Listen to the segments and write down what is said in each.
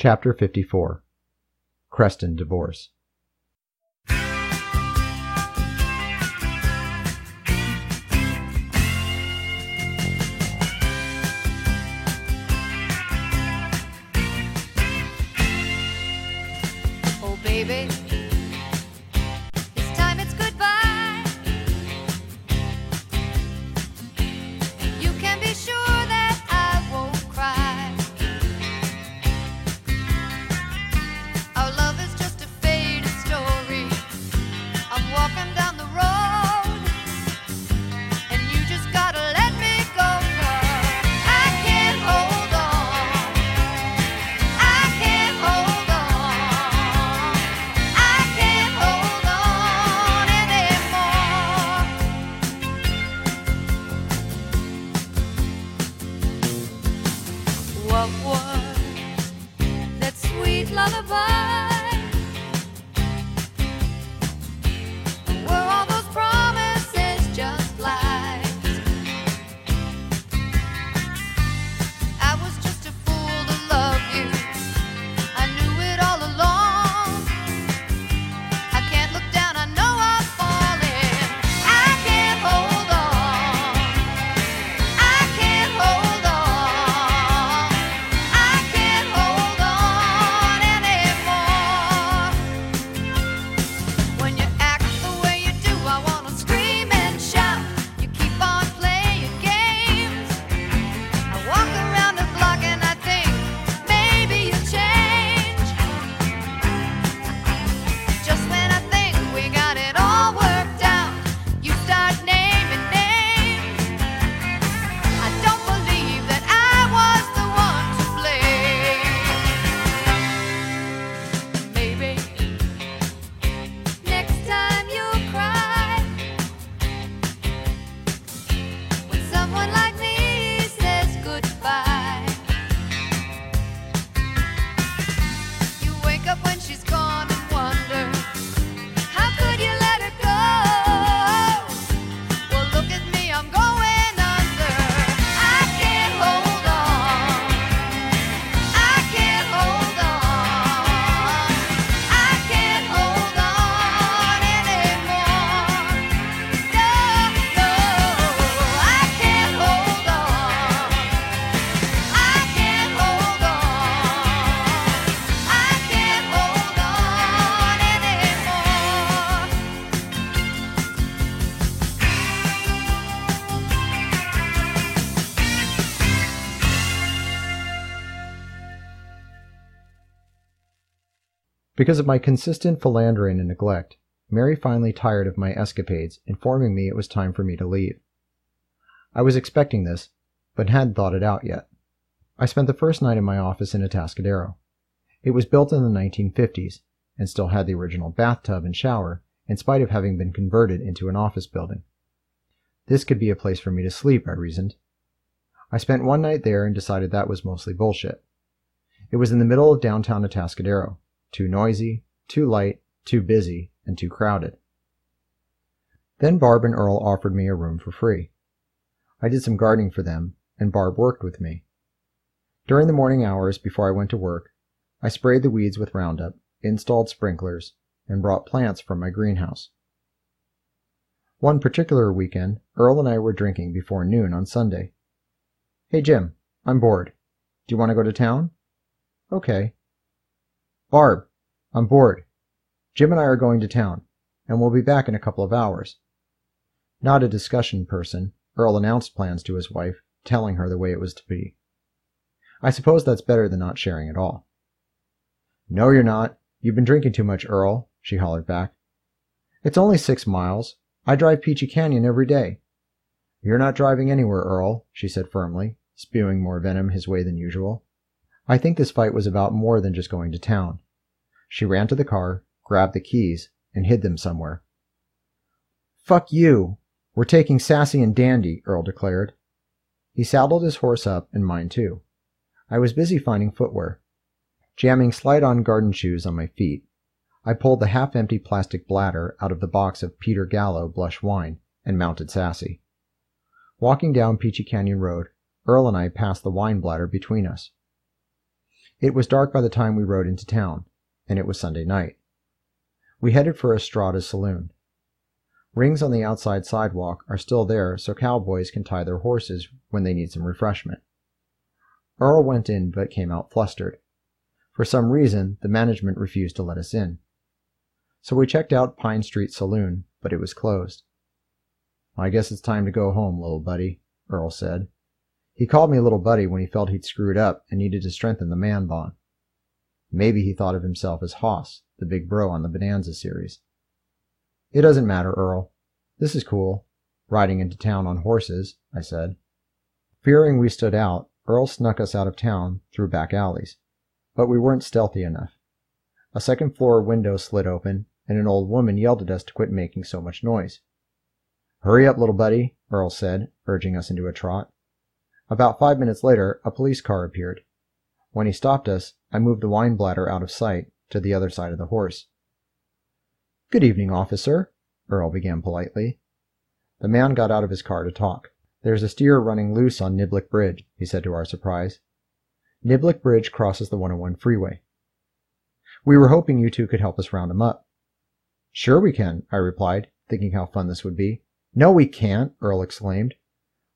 Chapter 54 Creston Divorce Because of my consistent philandering and neglect, Mary finally tired of my escapades, informing me it was time for me to leave. I was expecting this, but hadn't thought it out yet. I spent the first night in my office in Atascadero. It was built in the 1950s and still had the original bathtub and shower, in spite of having been converted into an office building. This could be a place for me to sleep, I reasoned. I spent one night there and decided that was mostly bullshit. It was in the middle of downtown Atascadero, too noisy, too light, too busy, and too crowded. Then Barb and Earl offered me a room for free. I did some gardening for them, and Barb worked with me. During the morning hours before I went to work, I sprayed the weeds with Roundup, installed sprinklers, and brought plants from my greenhouse. One particular weekend, Earl and I were drinking before noon on Sunday. Hey Jim, I'm bored. Do you want to go to town? Okay. Barb, I'm bored. Jim and I are going to town, and we'll be back in a couple of hours. Not a discussion person, Earl announced plans to his wife, telling her the way it was to be. I suppose that's better than not sharing at all. No, you're not. You've been drinking too much, Earl, she hollered back. It's only six miles. I drive Peachy Canyon every day. You're not driving anywhere, Earl, she said firmly, spewing more venom his way than usual. I think this fight was about more than just going to town. She ran to the car, grabbed the keys, and hid them somewhere. Fuck you! We're taking Sassy and Dandy, Earl declared. He saddled his horse up, and mine too. I was busy finding footwear. Jamming slide on garden shoes on my feet, I pulled the half empty plastic bladder out of the box of Peter Gallo blush wine and mounted Sassy. Walking down Peachy Canyon Road, Earl and I passed the wine bladder between us. It was dark by the time we rode into town, and it was Sunday night. We headed for Estrada's saloon. Rings on the outside sidewalk are still there so cowboys can tie their horses when they need some refreshment. Earl went in but came out flustered. For some reason, the management refused to let us in. So we checked out Pine Street Saloon, but it was closed. I guess it's time to go home, little buddy, Earl said. He called me little buddy when he felt he'd screwed up and needed to strengthen the man bond. Maybe he thought of himself as Hoss, the big bro on the Bonanza series. It doesn't matter, Earl. This is cool. Riding into town on horses, I said. Fearing we stood out, Earl snuck us out of town through back alleys. But we weren't stealthy enough. A second floor window slid open, and an old woman yelled at us to quit making so much noise. Hurry up, little buddy, Earl said, urging us into a trot. About five minutes later, a police car appeared. When he stopped us, I moved the wine bladder out of sight to the other side of the horse. Good evening, officer, Earl began politely. The man got out of his car to talk. There's a steer running loose on Niblick Bridge, he said to our surprise. Niblick Bridge crosses the 101 freeway. We were hoping you two could help us round him up. Sure we can, I replied, thinking how fun this would be. No, we can't, Earl exclaimed.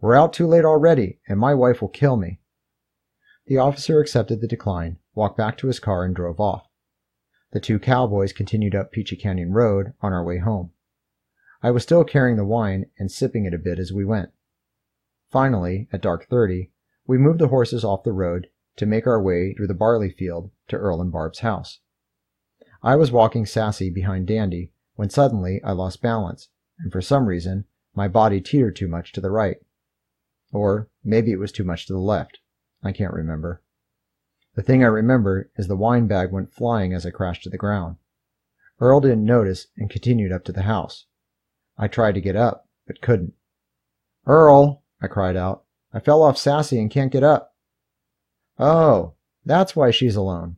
We're out too late already, and my wife will kill me. The officer accepted the decline, walked back to his car, and drove off. The two cowboys continued up Peachy Canyon Road on our way home. I was still carrying the wine and sipping it a bit as we went. Finally, at dark thirty, we moved the horses off the road to make our way through the barley field to Earl and Barb's house. I was walking sassy behind Dandy when suddenly I lost balance, and for some reason my body teetered too much to the right. Or maybe it was too much to the left. I can't remember. The thing I remember is the wine bag went flying as I crashed to the ground. Earl didn't notice and continued up to the house. I tried to get up, but couldn't. Earl, I cried out, I fell off Sassy and can't get up. Oh, that's why she's alone.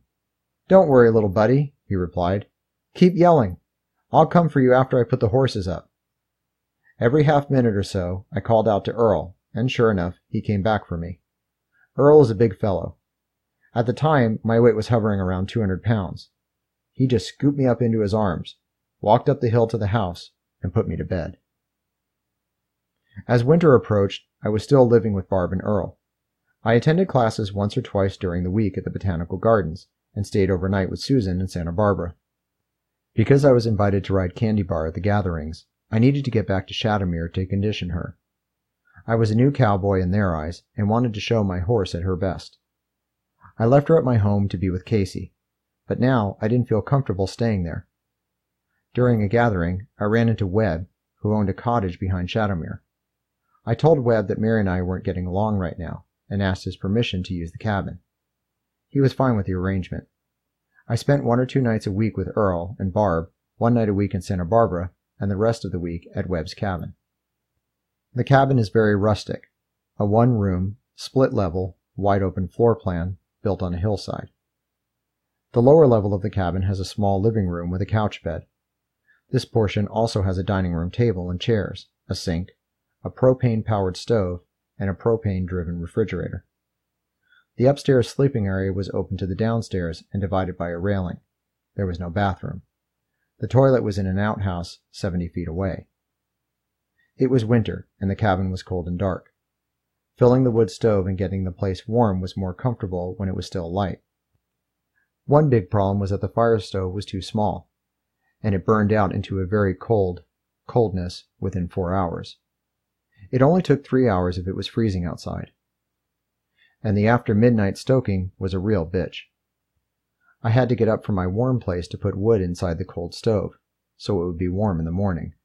Don't worry, little buddy, he replied. Keep yelling. I'll come for you after I put the horses up. Every half minute or so, I called out to Earl, and sure enough, he came back for me. Earl is a big fellow. At the time, my weight was hovering around 200 pounds. He just scooped me up into his arms, walked up the hill to the house, and put me to bed. As winter approached, I was still living with Barb and Earl. I attended classes once or twice during the week at the Botanical Gardens and stayed overnight with Susan in Santa Barbara. Because I was invited to ride Candy Bar at the gatherings, I needed to get back to Shadowmere to condition her. I was a new cowboy in their eyes and wanted to show my horse at her best. I left her at my home to be with Casey, but now I didn't feel comfortable staying there. During a gathering, I ran into Webb, who owned a cottage behind Shadowmere. I told Webb that Mary and I weren't getting along right now and asked his permission to use the cabin. He was fine with the arrangement. I spent one or two nights a week with Earl and Barb, one night a week in Santa Barbara, and the rest of the week at Webb's cabin. The cabin is very rustic, a one room, split level, wide open floor plan built on a hillside. The lower level of the cabin has a small living room with a couch bed. This portion also has a dining room table and chairs, a sink, a propane powered stove, and a propane driven refrigerator. The upstairs sleeping area was open to the downstairs and divided by a railing. There was no bathroom. The toilet was in an outhouse 70 feet away. It was winter, and the cabin was cold and dark. Filling the wood stove and getting the place warm was more comfortable when it was still light. One big problem was that the fire stove was too small, and it burned out into a very cold coldness within four hours. It only took three hours if it was freezing outside. And the after midnight stoking was a real bitch. I had to get up from my warm place to put wood inside the cold stove, so it would be warm in the morning.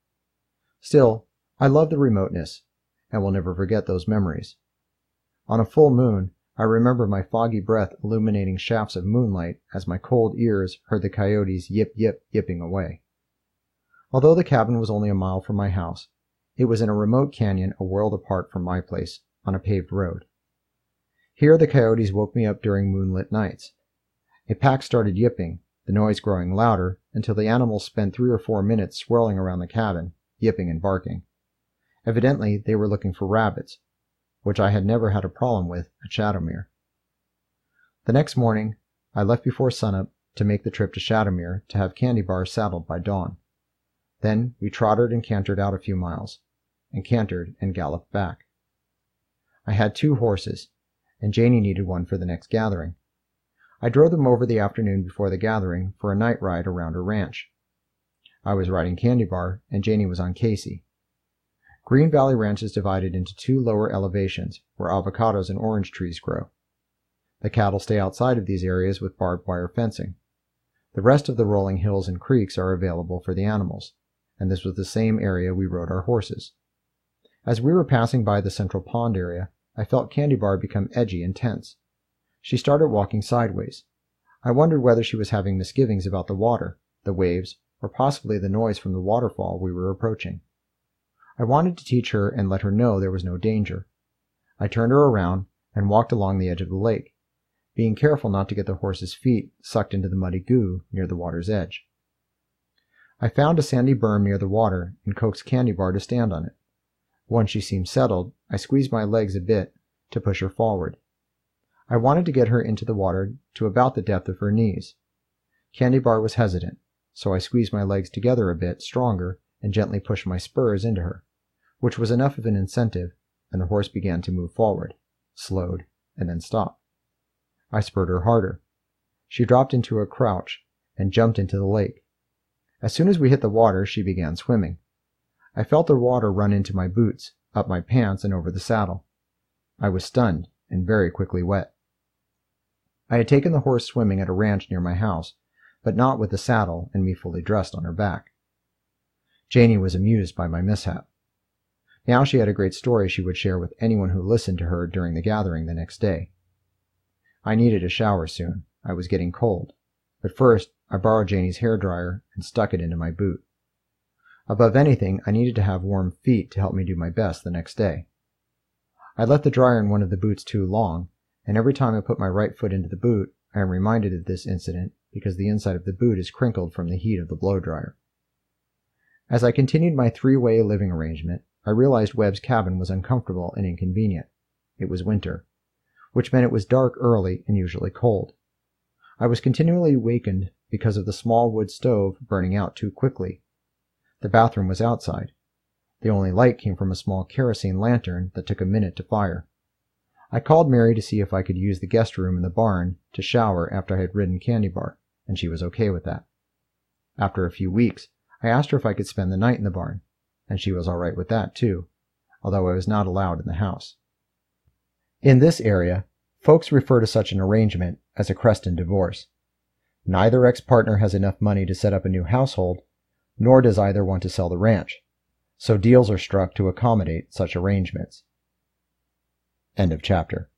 Still, I love the remoteness, and will never forget those memories. On a full moon, I remember my foggy breath illuminating shafts of moonlight as my cold ears heard the coyotes yip yip yipping away. Although the cabin was only a mile from my house, it was in a remote canyon a world apart from my place, on a paved road. Here the coyotes woke me up during moonlit nights. A pack started yipping, the noise growing louder until the animals spent three or four minutes swirling around the cabin, yipping and barking. Evidently, they were looking for rabbits, which I had never had a problem with at Shadowmere. The next morning, I left before sunup to make the trip to Shadowmere to have Candy Bar saddled by dawn. Then we trotted and cantered out a few miles, and cantered and galloped back. I had two horses, and Janey needed one for the next gathering. I drove them over the afternoon before the gathering for a night ride around her ranch. I was riding Candy Bar, and Janey was on Casey. Green Valley Ranch is divided into two lower elevations where avocados and orange trees grow. The cattle stay outside of these areas with barbed wire fencing. The rest of the rolling hills and creeks are available for the animals, and this was the same area we rode our horses. As we were passing by the central pond area, I felt Candy Bar become edgy and tense. She started walking sideways. I wondered whether she was having misgivings about the water, the waves, or possibly the noise from the waterfall we were approaching. I wanted to teach her and let her know there was no danger. I turned her around and walked along the edge of the lake, being careful not to get the horse's feet sucked into the muddy goo near the water's edge. I found a sandy berm near the water and coaxed Candy Bar to stand on it. Once she seemed settled, I squeezed my legs a bit to push her forward. I wanted to get her into the water to about the depth of her knees. Candy Bar was hesitant, so I squeezed my legs together a bit stronger and gently pushed my spurs into her, which was enough of an incentive, and the horse began to move forward, slowed, and then stopped. I spurred her harder. She dropped into a crouch and jumped into the lake. As soon as we hit the water, she began swimming. I felt the water run into my boots, up my pants, and over the saddle. I was stunned and very quickly wet. I had taken the horse swimming at a ranch near my house, but not with the saddle and me fully dressed on her back. Janey was amused by my mishap. Now she had a great story she would share with anyone who listened to her during the gathering the next day. I needed a shower soon. I was getting cold. But first, I borrowed Janey's hair dryer and stuck it into my boot. Above anything, I needed to have warm feet to help me do my best the next day. I left the dryer in one of the boots too long, and every time I put my right foot into the boot, I am reminded of this incident because the inside of the boot is crinkled from the heat of the blow dryer. As I continued my three way living arrangement, I realized Webb's cabin was uncomfortable and inconvenient. It was winter, which meant it was dark early and usually cold. I was continually wakened because of the small wood stove burning out too quickly. The bathroom was outside. The only light came from a small kerosene lantern that took a minute to fire. I called Mary to see if I could use the guest room in the barn to shower after I had ridden Candy Bar, and she was okay with that. After a few weeks, I asked her if I could spend the night in the barn, and she was all right with that too, although I was not allowed in the house. In this area, folks refer to such an arrangement as a Creston divorce. Neither ex partner has enough money to set up a new household, nor does either want to sell the ranch, so deals are struck to accommodate such arrangements. End of chapter.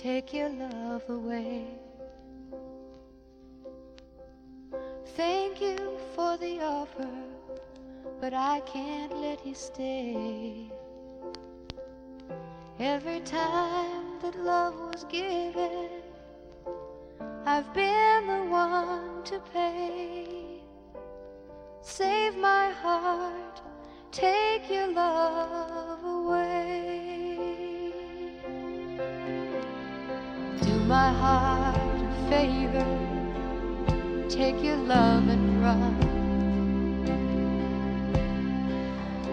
Take your love away. Thank you for the offer, but I can't let you stay. Every time that love was given, I've been the one to pay. Save my heart, take your love favor, take your love and run.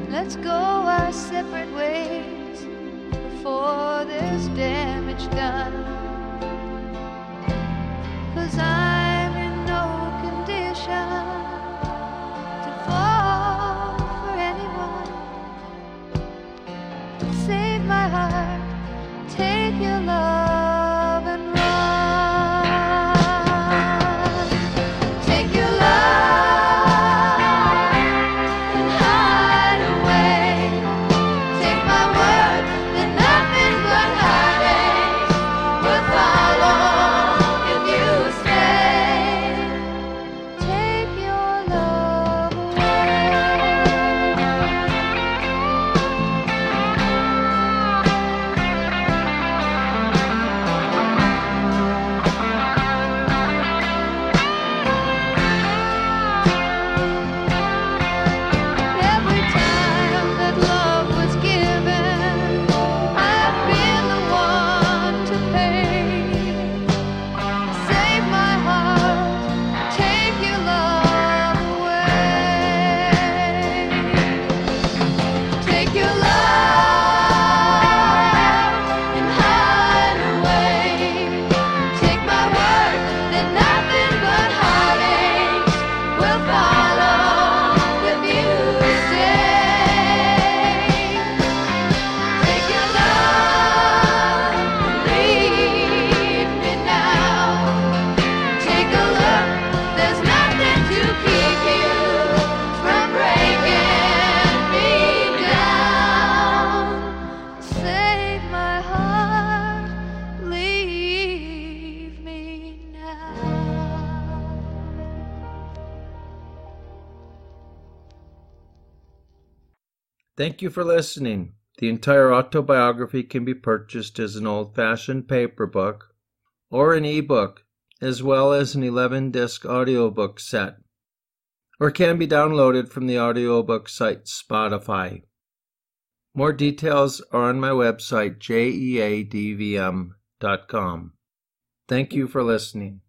Let's go our separate ways before there's damage done. Cause I'm Thank you for listening. The entire autobiography can be purchased as an old fashioned paper book or an ebook, as well as an 11 disc audiobook set, or can be downloaded from the audiobook site Spotify. More details are on my website, jeadvm.com. Thank you for listening.